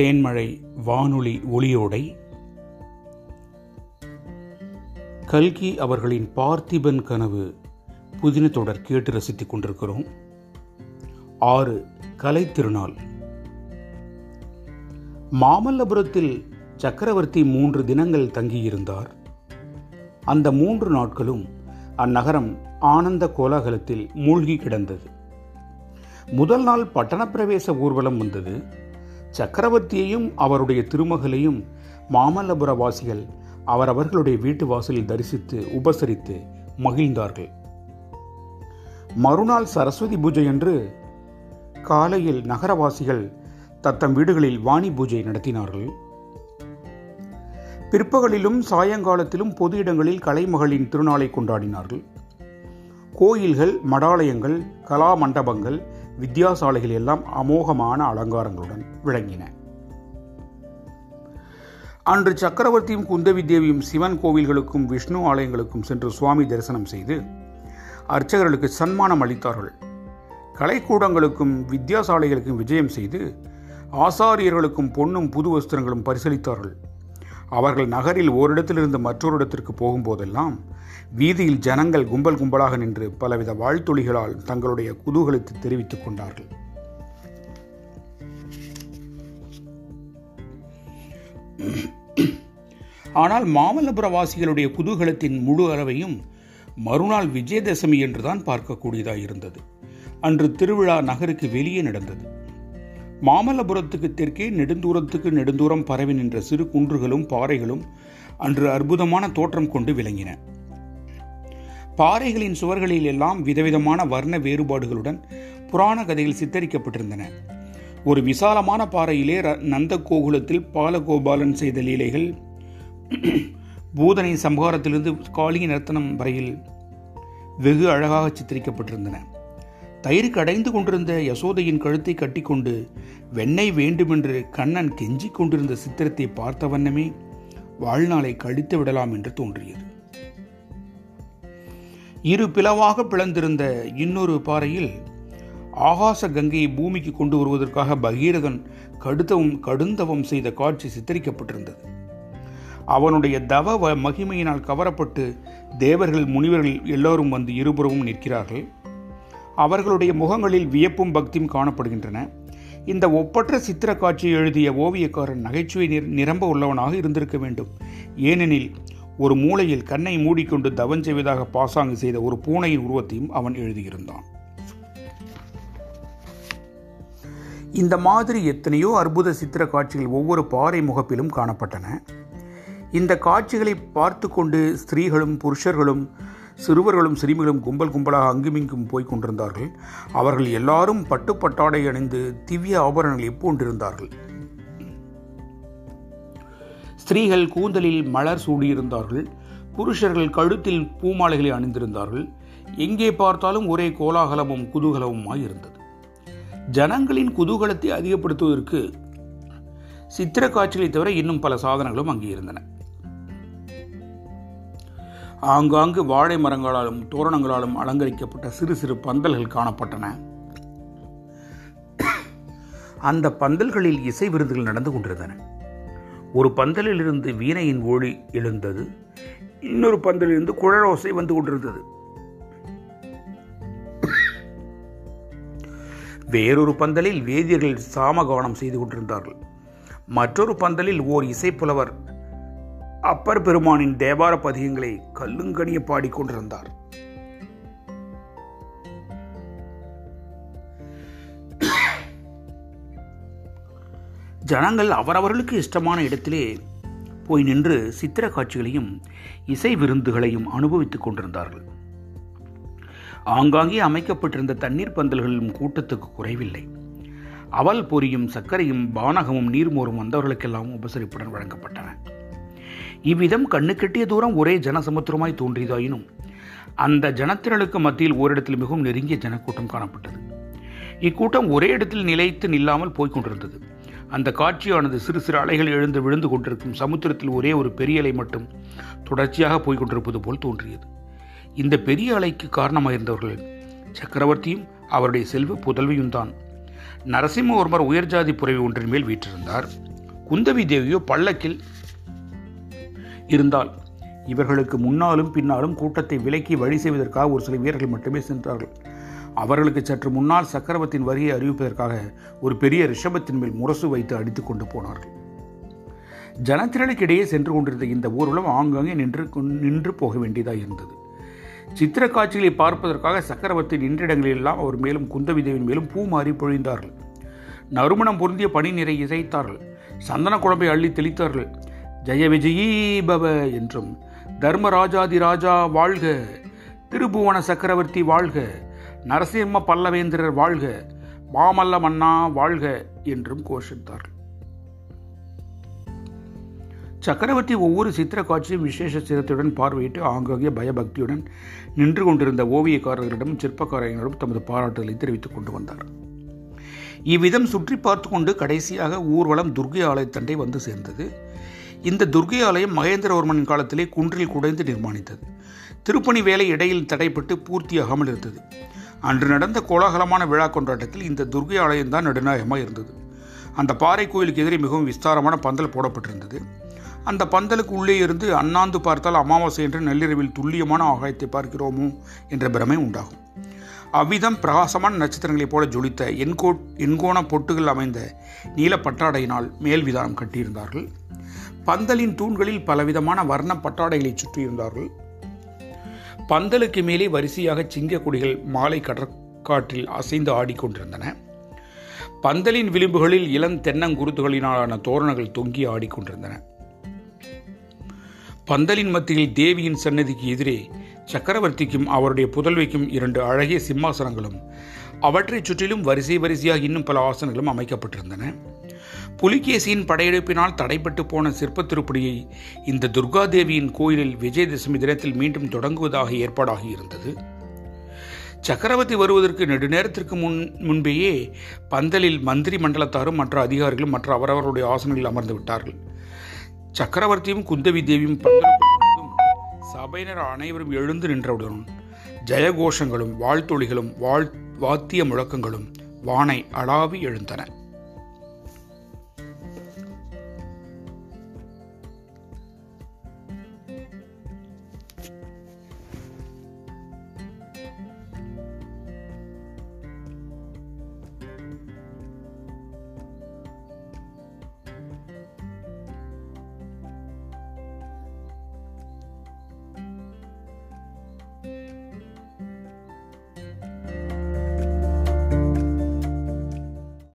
தேன்மழை வானொலி ஒளியோடை கல்கி அவர்களின் பார்த்திபன் கனவு புதின தொடர் கேட்டு ரசித்துக் கொண்டிருக்கிறோம். ஆறு கலை திருநாள். மாமல்லபுரத்தில் சக்கரவர்த்தி மூன்று தினங்கள் தங்கியிருந்தார். அந்த மூன்று நாட்களும் அந்நகரம் ஆனந்த கோலாகலத்தில் மூழ்கி கிடந்தது. முதல் நாள் பட்டணப்பிரவேச ஊர்வலம் வந்தது. சக்கரவர்த்தியையும் அவருடைய திருமகளையும் மாமல்லபுர வாசிகள் அவரவர்களுடைய வீட்டு வாசலில் தரிசித்து உபசரித்து மகிழ்ந்தார்கள். மறுநாள் சரஸ்வதி பூஜை என்று காலையில் நகரவாசிகள் தத்தம் வீடுகளில் வாணி பூஜை நடத்தினார்கள். பிற்பகலிலும் சாயங்காலத்திலும் பொது இடங்களில் கலைமகளின் திருநாளை கொண்டாடினார்கள். கோயில்கள் மடாலயங்கள் கலா மண்டபங்கள் வித்தியாசாலைகள் எல்லாம் அமோகமான அலங்காரங்களுடன் விளங்கின. அன்று சக்கரவர்த்தியும் குந்தவி தேவியும் சிவன் கோவில்களுக்கும் விஷ்ணு ஆலயங்களுக்கும் சென்று சுவாமி தரிசனம் செய்து அர்ச்சகர்களுக்கு சன்மானம் அளித்தார்கள். கலைக்கூடங்களுக்கும் வித்தியாசாலைகளுக்கும் விஜயம் செய்து ஆசாரியர்களுக்கும் பொன்னும் புது வஸ்திரங்களும் பரிசளித்தார்கள். அவர்கள் நகரில் ஓரிடத்திலிருந்து மற்றொரு இடத்திற்கு போகும்போதெல்லாம் வீதியில் ஜனங்கள் கும்பல் கும்பலாக நின்று பலவித வாழ்த்துளிகளால் தங்களுடைய குதூகலத்தை தெரிவித்துக் கொண்டார்கள். ஆனால் மாமல்லபுர வாசிகளுடைய குதூகலத்தின் முழு அளவையும் மறுநாள் விஜயதசமி என்றுதான் பார்க்கக்கூடியதாக இருந்தது. அன்று திருவிழா நகருக்கு வெளியே நடந்தது. மாமல்லபுரத்துக்கு தெற்கே நெடுந்தூரத்துக்கு நெடுந்தூரம் பரவி நின்ற சிறு குன்றுகளும் பாறைகளும் அன்று அற்புதமான தோற்றம் கொண்டு விளங்கின. பாறைகளின் சுவர்களில் எல்லாம் விதவிதமான வர்ண வேறுபாடுகளுடன் புராண கதைகள் சித்தரிக்கப்பட்டிருந்தன. ஒரு விசாலமான பாறையிலே நந்த கோகுலத்தில் பாலகோபாலன் செய்த லீலைகள் பூதனை சம்ஹாரத்திலிருந்து காளிய நர்த்தனம் வரையில் வெகு அழகாக சித்தரிக்கப்பட்டிருந்தன. தயிர் கடைந்து கொண்டிருந்த யசோதையின் கழுத்தை கட்டிக்கொண்டு வெண்ணெய் வேண்டுமென்று கண்ணன் கெஞ்சிக் கொண்டிருந்த சித்திரத்தை பார்த்த வண்ணமே வாழ்நாளை கழித்து விடலாம் என்று தோன்றியது. இரு பிளவாக பிளந்திருந்த இன்னொரு பாறையில் ஆகாச கங்கையை பூமிக்கு கொண்டு வருவதற்காக பகீரதன் கடுத்தவும் கடுந்தவம் செய்த காட்சி சித்தரிக்கப்பட்டிருந்தது. அவனுடைய தவ மகிமையினால் கவரப்பட்டு தேவர்கள் முனிவர்கள் எல்லோரும் வந்து இருபுறமும் நிற்கிறார்கள். அவர்களுடைய முகங்களில் வியப்பும் பக்தியும் காணப்படுகின்றன. இந்த ஒப்பற்ற சித்திர காட்சியை எழுதிய ஓவியக்காரன் நகைச்சுவை நிரம்ப உள்ளவனாக இருந்திருக்க வேண்டும். ஏனெனில் ஒரு மூலையில் கண்ணை மூடிக்கொண்டு தவஞ்செய்வதாக பாசாங்கு செய்த ஒரு பூனையின் உருவத்தையும் அவன் எழுதியிருந்தான். இந்த மாதிரி எத்தனையோ அற்புத சித்திர காட்சிகள் ஒவ்வொரு பாறை முகப்பிலும் காணப்பட்டன. இந்த காட்சிகளை பார்த்து கொண்டு ஸ்திரீகளும் புருஷர்களும் சிறுவர்களும் சிறுமிகளும் கும்பல் கும்பலாக அங்குமிங்கும் போய்க் கொண்டிருந்தார்கள். அவர்கள் எல்லாரும் பட்டுப்பட்டாடை அணிந்து திவ்ய ஆபரணங்களை பூண்டிருந்தார்கள். ஸ்திரீகள் கூந்தலில் மலர் சூடியிருந்தார்கள். புருஷர்கள் கழுத்தில் பூமாலைகளை அணிந்திருந்தார்கள். எங்கே பார்த்தாலும் ஒரே கோலாகலமும் குதூகலமுமாய் இருந்தது ஜனங்களின் குதூகலத்தை அதிகப்படுத்துவதற்கு சித்திர காட்சிகளை தவிர இன்னும் பல சாதனங்களும் அங்கே இருந்தன. ஆங்காங்கு வாழை மரங்களாலும் தோரணங்களாலும் அலங்கரிக்கப்பட்ட சிறு சிறு பந்தல்கள் காணப்பட்டன. அந்த பந்தல்களில் இசை விருந்துகள் நடந்து கொண்டிருந்தன. ஒரு பந்தலில் இருந்து வீணையின் ஒளி எழுந்தது. இன்னொரு பந்தலிலிருந்து குழலோசை வந்து கொண்டிருந்தது. வேறொரு பந்தலில் வேதியர்கள் சாமகவனம் செய்து கொண்டிருந்தார்கள். மற்றொரு பந்தலில் ஓர் இசைப்புலவர் அப்பர் பெருமானின் தேவார பதிகங்களை கல்லுங்கனிய பாடிக்கொண்டிருந்தார் ஜனங்கள் அவரவர்களுக்கு இஷ்டமான இடத்திலே போய் நின்று சித்திர காட்சிகளையும் இசை விருந்துகளையும் அனுபவித்துக் கொண்டிருந்தார்கள். ஆங்காங்கே அமைக்கப்பட்டிருந்த தண்ணீர் பந்தல்களிலும் கூட்டத்துக்கு குறைவில்லை. அவல் பொரியும் சர்க்கரையும் பானகமும் நீர்மோரும் வந்தவர்களுக்கெல்லாம் உபசரிப்புடன் வழங்கப்பட்டன. இவ்விதம் கண்ணுக்கெட்டிய தூரம் ஒரே ஜனசமுத்திரமாய் தோன்றியதாயினும் அந்த ஜனத்திரளுக்கு மத்தியில் ஓரிடத்தில் மிகவும் நெருங்கிய ஜனக்கூட்டம் காணப்பட்டது. இக்கூட்டம் ஒரே இடத்தில் நிலைத்து நில்லாமல் போய்க் கொண்டிருந்தது. அந்த காட்சியானது சிறு சிறு அலைகள் எழுந்து விழுந்து கொண்டிருக்கும் சமுத்திரத்தில் ஒரே ஒரு பெரிய அலை மட்டும் தொடர்ச்சியாக போய்க் கொண்டிருப்பது போல் தோன்றியது. இந்த பெரிய அலைக்கு காரணமாயிருந்தவர்கள் சக்கரவர்த்தியும் அவருடைய செல்வ புதல்வியும் தான். நரசிம்மவர்மர் உயர்ஜாதி புறவி ஒன்றின் மேல் வீற்றிருந்தார். குந்தவி தேவியோ பல்லக்கில் இருந்தால் இவர்களுக்கு முன்னாலும் பின்னாலும் கூட்டத்தை விலக்கி வழி செய்வதற்காக ஒரு சில வீரர்கள் மட்டுமே சென்றார்கள். அவர்களுக்கு சற்று முன்னால் சக்கரவர்த்தியின் வரியை அறிவிப்பதற்காக ஒரு பெரிய ரிஷபத்தின் மேல் முரசு வைத்து அடித்துக் கொண்டு போனார்கள். ஜனத்திரளுக்கிடையே சென்று கொண்டிருந்த இந்த ஊர்வலம் ஆங்காங்கே நின்று நின்று போக வேண்டியதாக இருந்தது. சித்திர காட்சிகளை பார்ப்பதற்காக சக்கரவர்த்தி நின்றிடங்களிலெல்லாம் அவர் மேலும் குந்தவி தேவின் மேலும் பூ மாறி பொழிந்தார்கள். நறுமணம் பொருந்திய பனி நிறை இசைத்தார்கள். சந்தன குழம்பை அள்ளி தெளித்தார்கள். ஜெய விஜயீ பவ என்றும் தர்மராஜாதி ராஜா வாழ்க திருபுவன சக்கரவர்த்தி வாழ்க நரசிம்ம பல்லவேந்திரர் வாழ்க மாமல்ல மன்னா வாழ்க என்றும் கோஷித்தார்கள். சக்கரவர்த்தி ஒவ்வொரு சித்திர காட்சியும் விசேஷ சிரத்துடன் பார்வையிட்டு ஆங்காங்கே பயபக்தியுடன் நின்று கொண்டிருந்த ஓவியக்காரர்களிடம் சிற்பக்காரர்களிடம் தமது பாராட்டுதலை தெரிவித்துக் கொண்டு வந்தார். இவ்விதம் சுற்றி பார்த்து கொண்டு கடைசியாக ஊர்வலம் துர்கை ஆலயத்தண்டை வந்து சேர்ந்தது. இந்த துர்கை ஆலயம் மகேந்திரவர்மன் காலத்திலே குன்றில் குடைந்து நிர்மாணித்தது. திருப்பணி வேலை இடையில் தடைப்பட்டு பூர்த்தியாகாமல் இருந்தது. அன்று நடந்த கோலாகலமான விழா கொண்டாட்டத்தில் இந்த துர்கை ஆலயம்தான் நடுநாயகமாக இருந்தது. அந்த பாறை கோயிலுக்கு எதிரே மிகவும் விஸ்தாரமான பந்தல் போடப்பட்டிருந்தது. அந்த பந்தலுக்கு உள்ளே இருந்து அண்ணாந்து பார்த்தால் அமாவாசை என்று நள்ளிரவில் துல்லியமான ஆகாயத்தை பார்க்கிறோமோ என்ற பிரமை உண்டாகும். அவ்விதம் பிரகாசமான நட்சத்திரங்களைப் போல ஜொலித்த எண்கோ எண்கோண பொட்டுகள் அமைந்த நீல பட்டாடையினால் மேல் விதானம் கட்டியிருந்தார்கள். பந்தலின் தூண்களில் பலவிதமான வர்ண பட்டாடைகளை சுற்றியிருந்தார்கள். பந்தலுக்கு மேலே வரிசையாக சிங்க கொடிகள் மாலை கடற்காற்றில் அசைந்து ஆடிக்கொண்டிருந்தன. பந்தலின் விளிம்புகளில் இளம் தென்னங்குருத்துகளினாலான தோரணங்கள் தொங்கி ஆடிக்கொண்டிருந்தன. பந்தலின் மத்தியில் தேவியின் சன்னதிக்கு எதிரே சக்கரவர்த்திக்கும் அவருடைய புதல்விக்கும் இரண்டு அழகிய சிம்மாசனங்களும் அவற்றைச் சுற்றிலும் வரிசை வரிசையாக இன்னும் பல ஆசனங்களும் அமைக்கப்பட்டிருந்தன. புலிகேசியின் படையெடுப்பினால் தடைப்பட்டு போன சிற்ப திருப்படியை இந்த துர்காதேவியின் கோயிலில் விஜயதசமி தினத்தில் மீண்டும் தொடங்குவதாக ஏற்பாடாகி இருந்தது. சக்கரவர்த்தி வருவதற்கு நெடுநேரத்திற்கு முன் முன்பேயே பந்தலில் மந்திரி மண்டலத்தாரும் மற்ற அதிகாரிகளும் மற்ற அவரவருடைய ஆசனங்களில் அமர்ந்து விட்டார்கள். சக்கரவர்த்தியும் குந்தவி தேவியும் பந்தலுக்குள் சபையினர் அனைவரும் எழுந்து நின்றவுடன் ஜெயகோஷங்களும் வாழ்த்தொழிகளும் வாழ் வாத்திய முழக்கங்களும் வானை அளாவி எழுந்தன.